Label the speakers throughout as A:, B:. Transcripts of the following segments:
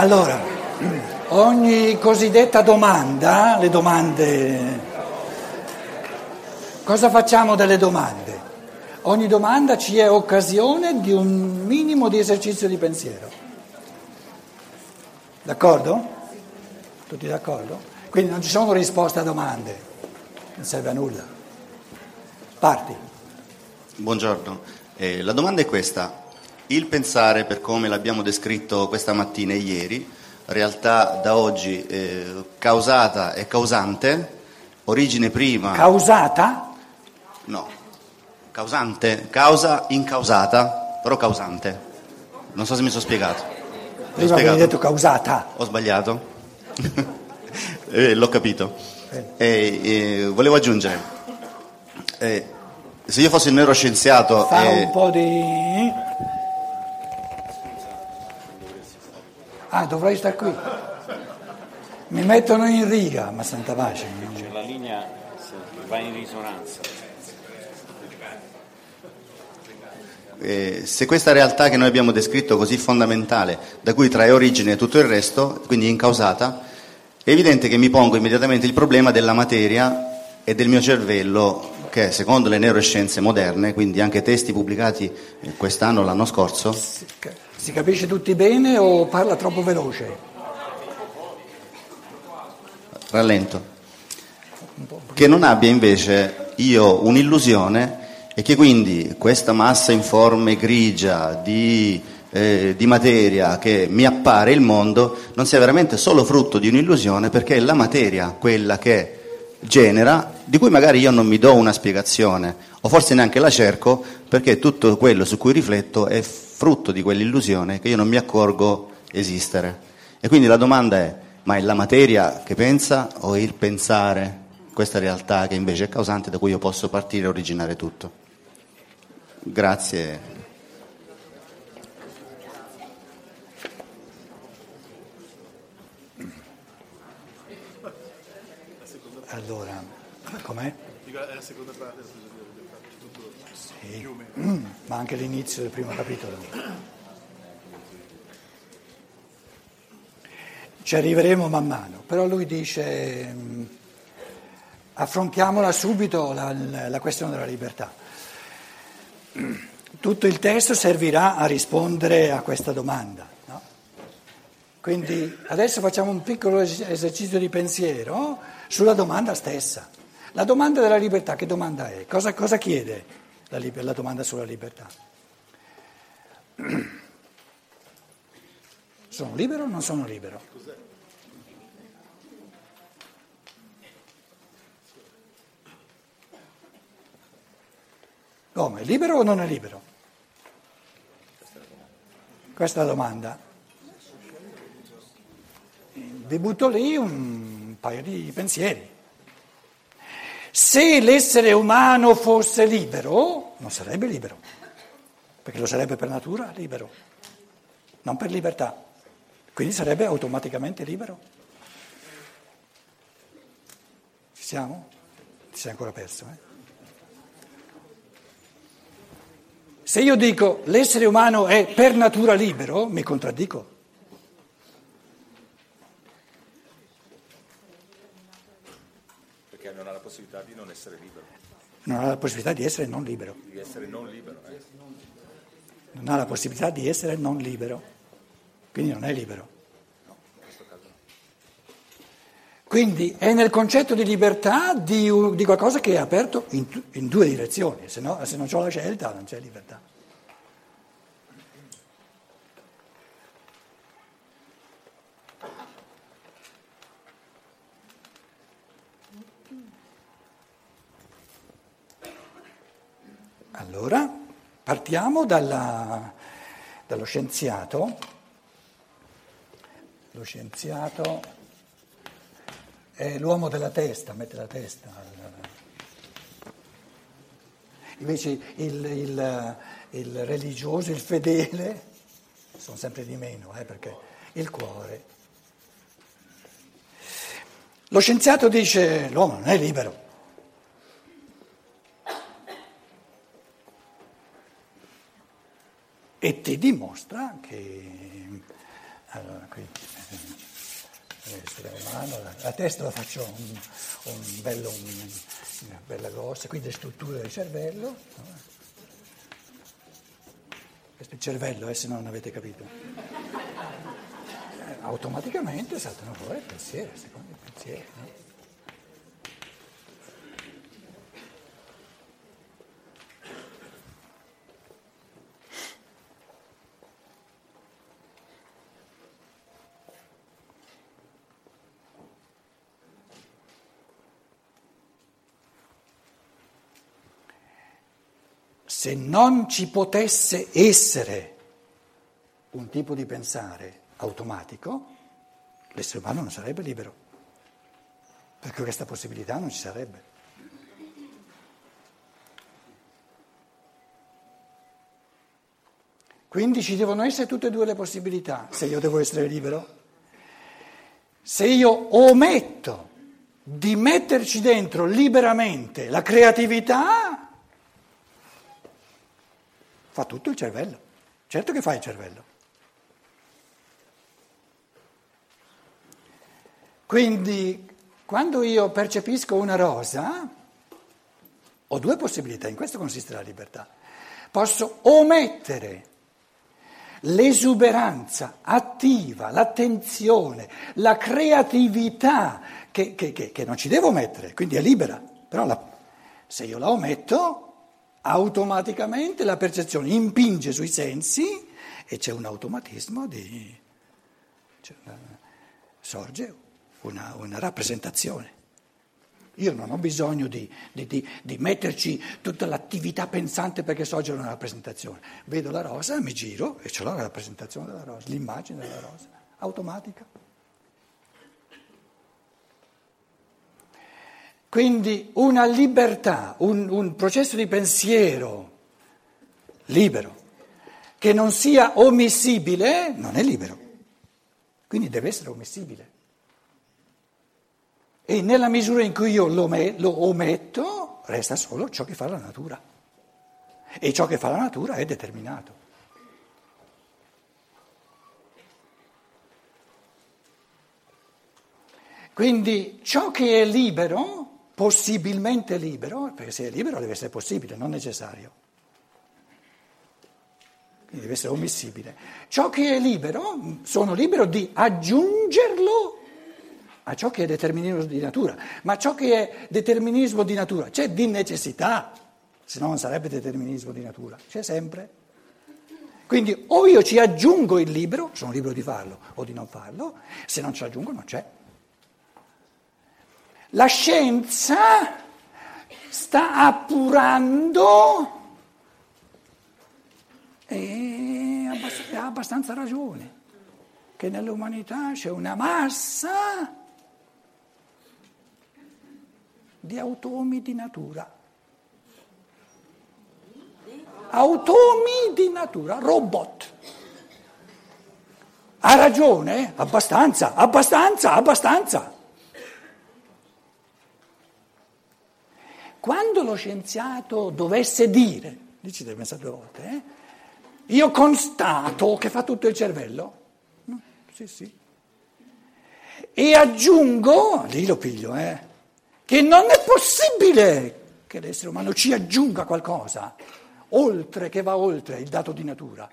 A: Allora, ogni cosiddetta domanda, le domande, cosa facciamo delle domande? Ogni domanda ci è occasione di un minimo di esercizio di pensiero. D'accordo? Tutti d'accordo? Quindi non ci sono risposte a domande, non serve a nulla. Parti.
B: Buongiorno, eh, la domanda è questa. Il pensare, per come l'abbiamo descritto questa mattina e ieri, realtà da oggi eh, causata e causante, origine prima...
A: Causata?
B: No, causante, causa incausata, però causante. Non so se mi sono spiegato.
A: Prima avevi detto causata.
B: Ho sbagliato? eh, l'ho capito. Eh, volevo aggiungere, eh, se io fossi un neuroscienziato...
A: Fa un po' di... Ah, dovrei stare qui. Mi mettono in riga, ma santa pace.
C: Cioè, la linea va in risonanza.
B: Eh, se questa realtà che noi abbiamo descritto così fondamentale, da cui trae origine tutto il resto, quindi incausata, è evidente che mi pongo immediatamente il problema della materia e del mio cervello, che secondo le neuroscienze moderne, quindi anche testi pubblicati eh, quest'anno o l'anno scorso,
A: Si capisce tutti bene o parla troppo veloce?
B: rallento, che non abbia invece io un'illusione e che quindi questa massa informe grigia di, eh, di materia che mi appare il mondo non sia veramente solo frutto di un'illusione perché è la materia quella che genera, di cui magari io non mi do una spiegazione o forse neanche la cerco perché tutto quello su cui rifletto è frutto di quell'illusione che io non mi accorgo esistere. E quindi la domanda è, ma è la materia che pensa o è il pensare questa realtà che invece è causante da cui io posso partire e originare tutto? Grazie.
A: Allora, com'è?
D: Dico, è la seconda parte tutto
A: Sì. Mm, ma anche l'inizio del primo capitolo. Ci arriveremo man mano, però lui dice mm, affrontiamola subito la, la questione della libertà. Tutto il testo servirà a rispondere a questa domanda. no? Quindi adesso facciamo un piccolo es- esercizio di pensiero sulla domanda stessa. La domanda della libertà, che domanda è? Cosa, cosa chiede la, la domanda sulla libertà? Sono libero o non sono libero? Come? Libero o non è libero? Questa è la domanda. Vi butto lì un paio di pensieri. Se l'essere umano fosse libero, non sarebbe libero, perché lo sarebbe per natura libero, non per libertà. Quindi sarebbe automaticamente libero. Ci siamo? Ti sei ancora perso, eh? Se io dico l'essere umano è per natura libero, mi contraddico.
D: Perché non ha la possibilità di non essere libero,
A: Non ha la possibilità di essere non libero.
D: di essere non libero. eh.
A: Non ha la possibilità di essere non libero. Quindi non è libero. Quindi è nel concetto di libertà di, di qualcosa che è aperto in, in due direzioni, se, no, se non c'ho la scelta non c'è libertà. Allora, partiamo dalla- dallo scienziato. Lo scienziato è l'uomo della testa, mette la testa. Invece il, il- il religioso, il fedele, sono sempre di meno, eh, perché il cuore. Lo scienziato dice l'uomo non è libero. E ti dimostra che Allora, qui essere umano, la testa la faccio un, un bello, un, una bella grossa, qui le strutture del cervello. Questo è il cervello, eh, se non avete capito. Eh, automaticamente saltano fuori il pensiero, secondo il pensiero. No? Se non ci potesse essere un tipo di pensare automatico, l'essere umano non sarebbe libero, perché questa possibilità non ci sarebbe. Quindi ci devono essere tutte e due le possibilità, se io devo essere libero. Se io ometto di metterci dentro liberamente la creatività, Fa tutto il cervello. Certo che fa il cervello. Quindi quando io percepisco una rosa, ho due possibilità, in questo consiste la libertà. Posso omettere l'esuberanza attiva, l'attenzione, la creatività che, che, che, che non ci devo mettere, quindi è libera, però la, se io la ometto automaticamente la percezione impinge sui sensi e c'è un automatismo di... Cioè, sorge una, una, rappresentazione. Io non ho bisogno di, di, di, di, metterci tutta l'attività pensante perché sorge una rappresentazione. Vedo la rosa, mi giro e ce l'ho la rappresentazione della rosa, l'immagine della rosa, automatica. Quindi una libertà, un, un processo di pensiero libero, che non sia omissibile, non è libero. Quindi deve essere omissibile. E nella misura in cui io lo, lo ometto, resta solo ciò che fa la natura. E ciò che fa la natura è determinato. Quindi ciò che è libero possibilmente libero, perché se è libero deve essere possibile, non necessario. Quindi deve essere ommissibile. Ciò che è libero, sono libero di aggiungerlo a ciò che è determinismo di natura. Ma ciò che è determinismo di natura c'è di necessità, se no non sarebbe determinismo di natura, c'è sempre. Quindi o io ci aggiungo il libero, sono libero di farlo o di non farlo, se non ci aggiungo non c'è. La scienza sta appurando e ha abbastanza ragione che nell'umanità c'è una massa di automi di natura. Automi di natura, robot. Ha ragione? Abbastanza, abbastanza, abbastanza. Quando lo scienziato dovesse dire, lì ci deve pensare due volte, eh? io constato che fa tutto il cervello, sì, sì, e aggiungo, lì lo piglio, eh, che non è possibile che l'essere umano ci aggiunga qualcosa, oltre che va oltre il dato di natura.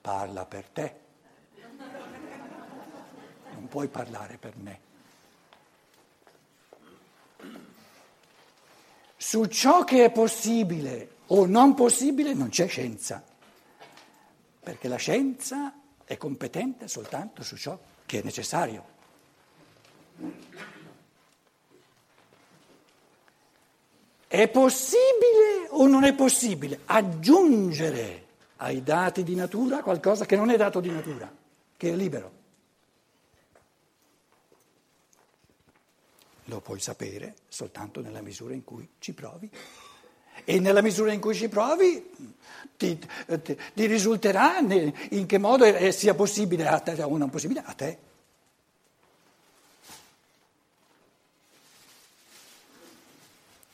A: Parla per te, non puoi parlare per me. Su ciò che è possibile o non possibile non c'è scienza, perché la scienza è competente soltanto su ciò che è necessario. È possibile o non è possibile aggiungere ai dati di natura qualcosa che non è dato di natura, che è libero? Lo puoi sapere soltanto nella misura in cui ci provi. E nella misura in cui ci provi ti, ti, ti risulterà in che modo sia possibile a te o non possibile a te.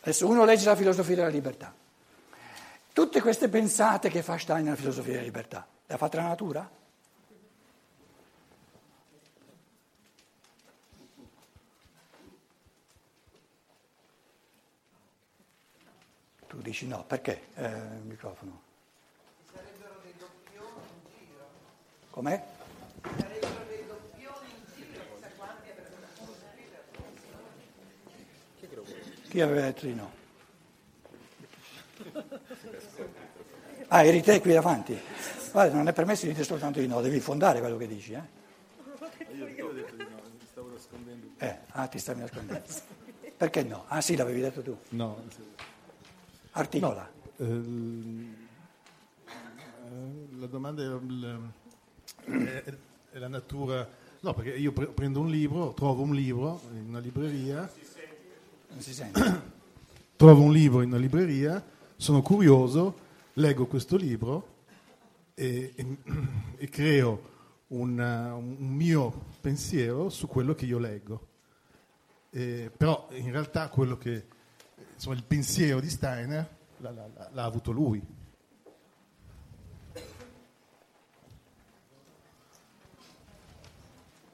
A: Adesso uno legge la filosofia della libertà Tutte queste pensate che fa Stein nella filosofia della libertà, le ha fatte la natura? Tu dici no, perché eh, il microfono?
E: Sarebbero dei doppioni in giro.
A: Com'è?
E: Sarebbero dei doppioni in giro, chissà quanti avrebbero.
A: Chi aveva detto di no? Ah, eri te qui davanti? Guarda, non è permesso di dire soltanto di no, devi fondare quello che dici, eh? Eh, ah, ti stavi nascondendo. Perché no? Ah sì, l'avevi detto tu.
F: No,
A: Articola.
F: ehm, eh, la domanda è, il- è- è la natura. No, perché io pre- prendo un libro, trovo un libro in una libreria,
A: Non si sente.
F: trovo un libro in una libreria, sono curioso, leggo questo libro e, e- e creo una- un mio pensiero su quello che io leggo. Eh, però in realtà quello che insomma, il pensiero di Steiner l'ha, l'ha- l'ha avuto lui.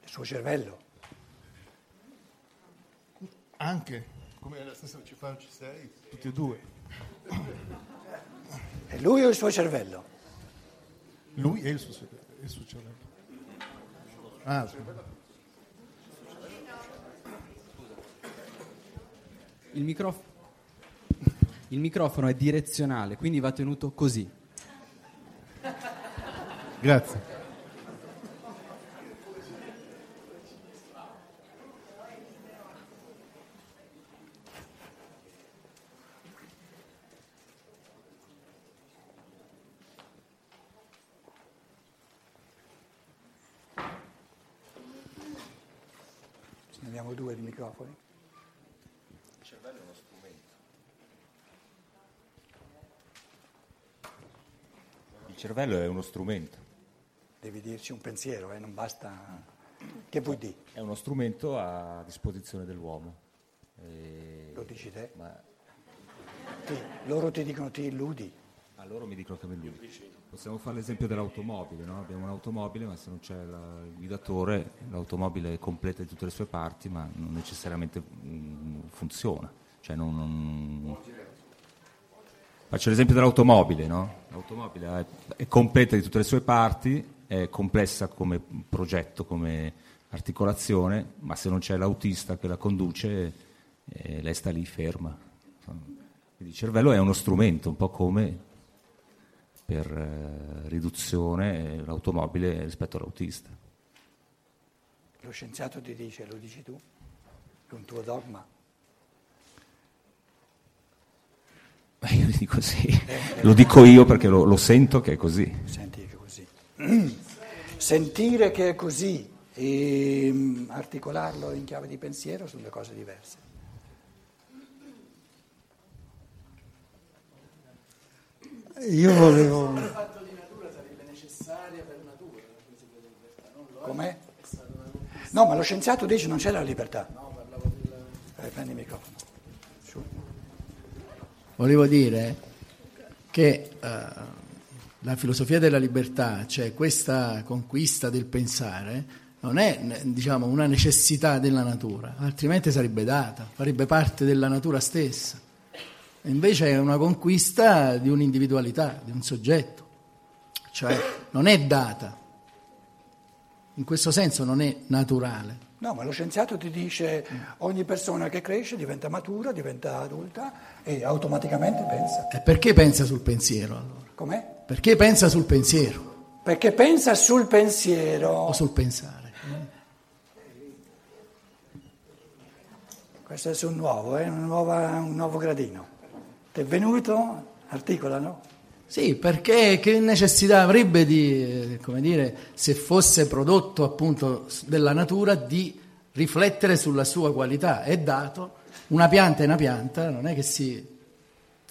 A: Il suo cervello.
F: Anche come la stessa ci fa ci sei, tutti e due.
A: È lui o il suo cervello?
F: Lui e il suo, il suo cervello. Ah, scusa.
G: Il, microf- il microfono è direzionale, quindi va tenuto così.
F: Grazie.
A: Ce ne abbiamo due di microfoni.
D: Il cervello è uno strumento,
A: Devi dirci un pensiero, eh, non basta... Che vuoi dire?
D: è uno strumento a disposizione dell'uomo. E-
A: Lo dici te?
D: Ma
A: Ti- loro ti dicono ti illudi.
D: a loro mi dicono che mi illudi. Possiamo fare l'esempio dell'automobile, no? abbiamo un'automobile ma se non c'è la- il guidatore l'automobile è completa di tutte le sue parti ma non necessariamente mm, funziona. Cioè, non- non- Faccio l'esempio dell'automobile, no? l'automobile è, completa di tutte le sue parti, è complessa come progetto, come articolazione, ma se non c'è l'autista che la conduce eh, lei sta lì ferma. Quindi il cervello è uno strumento, un po' come per eh, riduzione eh, l'automobile rispetto all'autista.
A: Lo scienziato ti dice, lo dici tu, è un tuo dogma.
D: Ma io dico sì, lo dico io perché lo, lo sento che è così.
A: Senti che è così. Sentire che è così e mm, articolarlo in chiave di pensiero sono due cose diverse.
H: Io volevo,
A: Com'è? No, ma lo scienziato dice non c'è la libertà. Eh, prendi il microfono. Su.
H: Volevo dire che eh, la filosofia della libertà, cioè questa conquista del pensare, non è diciamo, una necessità della natura, altrimenti sarebbe data, farebbe parte della natura stessa. Invece è una conquista di un'individualità, di un soggetto, cioè non è data, in questo senso non è naturale.
A: No, ma lo scienziato ti dice ogni persona che cresce diventa matura, diventa adulta e automaticamente pensa.
H: E perché pensa sul pensiero allora?
A: Com'è?
H: Perché pensa sul pensiero
A: Perché pensa sul pensiero.
H: o sul pensare?
A: Questo è sul nuovo, nuova- un nuovo gradino. Ti è venuto? Articolano?
H: Sì, perché che necessità avrebbe di, eh, come dire, se fosse prodotto appunto della natura, di riflettere sulla sua qualità? È dato, una pianta è una pianta, non è che si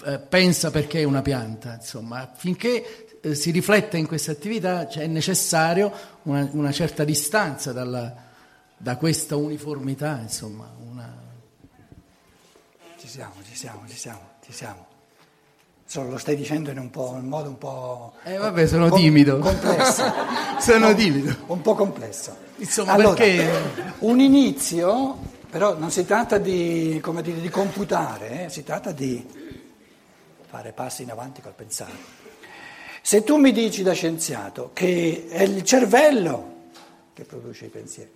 H: eh, pensa perché è una pianta, insomma, finché eh, si riflette in questa attività cioè, è necessario una, una certa distanza dalla- da questa uniformità, insomma, una...
A: Ci siamo, ci siamo, ci siamo, ci siamo. Lo stai dicendo in un, po', in modo un po'...
H: Eh vabbè, sono
A: com-
H: timido.
A: Complesso.
H: sono
A: No,
H: timido.
A: Un po' complesso.
H: Insomma,
A: Allora,
H: perché...
A: Un inizio, però non si tratta di, come dire, di computare, eh, si tratta di fare passi in avanti col pensare. Se tu mi dici da scienziato che è il cervello che produce i pensieri,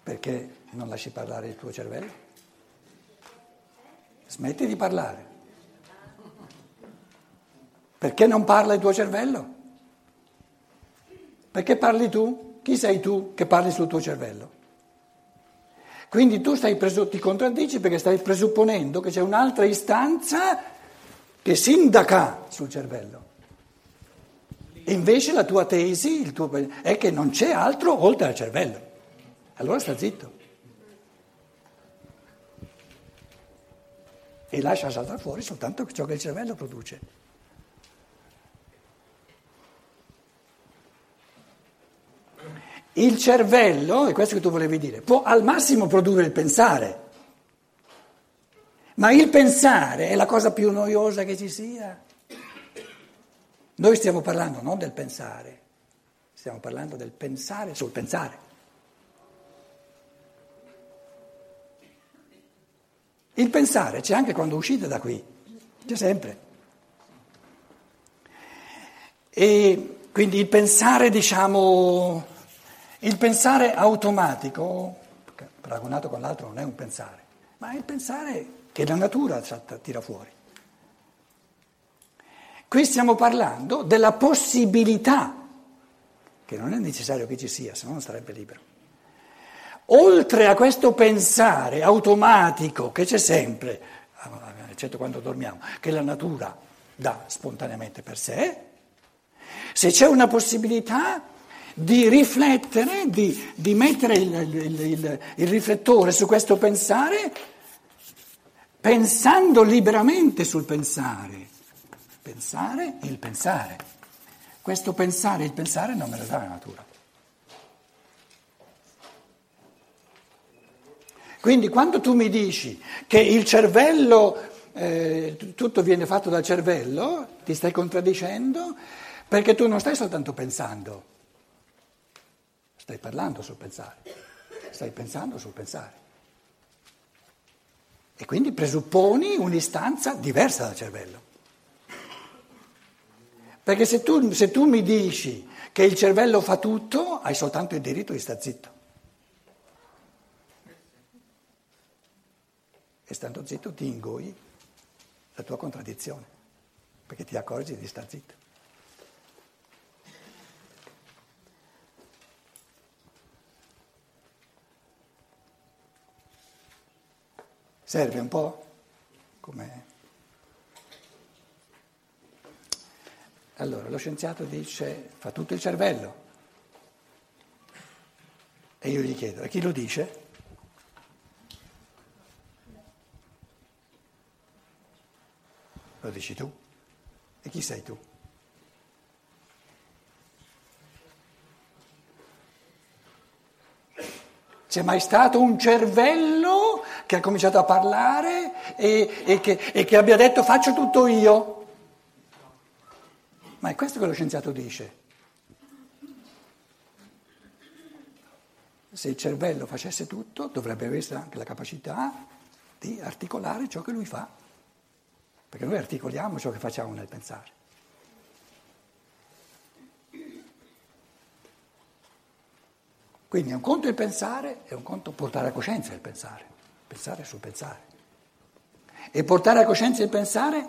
A: perché non lasci parlare il tuo cervello? Smetti di parlare. Perché non parla il tuo cervello? Perché parli tu? Chi sei tu che parli sul tuo cervello? Quindi tu presu- ti contraddici perché stai presupponendo che c'è un'altra istanza che sindaca sul cervello. Invece la tua tesi tuo, è che non c'è altro oltre al cervello. Allora sta zitto. E lascia saltare fuori soltanto ciò che il cervello produce. Il cervello, è questo che tu volevi dire, può al massimo produrre il pensare, ma il pensare è la cosa più noiosa che ci sia. Noi stiamo parlando non del pensare, stiamo parlando del pensare sul pensare. Il pensare c'è anche quando uscite da qui, c'è sempre. E quindi il pensare, diciamo, il pensare automatico, paragonato con l'altro non è un pensare, ma è il pensare che la natura tira fuori. Qui stiamo parlando della possibilità, che non è necessario che ci sia, se no non sarebbe libero. Oltre a questo pensare automatico che c'è sempre, eccetto quando dormiamo, che la natura dà spontaneamente per sé, se c'è una possibilità di riflettere, di, di mettere il, il, il, il riflettore su questo pensare, pensando liberamente sul pensare. Pensare il pensare. Questo pensare il pensare non me lo dà la natura. Quindi quando tu mi dici che il cervello, eh, tutto viene fatto dal cervello, ti stai contraddicendo perché tu non stai soltanto pensando, stai parlando sul pensare, stai pensando sul pensare. E quindi presupponi un'istanza diversa dal cervello. Perché se tu, se tu mi dici che il cervello fa tutto, hai soltanto il diritto di stare zitto. E stando zitto ti ingoi la tua contraddizione, perché ti accorgi di star zitto. Serve un po' come... Allora, lo scienziato dice, fa tutto il cervello. E io gli chiedo, e chi lo dice? Lo dici tu? E chi sei tu? C'è mai stato un cervello che ha cominciato a parlare e, e, che, e, che, abbia detto faccio tutto io? Ma è questo che lo scienziato dice. Se il cervello facesse tutto, dovrebbe avere anche la capacità di articolare ciò che lui fa. Perché noi articoliamo ciò che facciamo nel pensare. Quindi è un conto il pensare e un conto portare a coscienza il pensare, pensare sul pensare. E portare a coscienza il pensare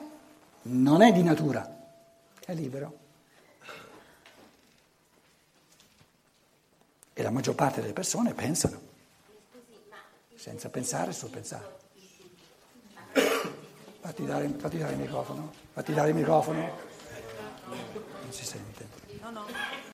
A: non è di natura, è libero. E la maggior parte delle persone pensano, senza pensare sul pensare. Fatti dare, fatti dare il microfono, fatti dare il microfono. Non si sente.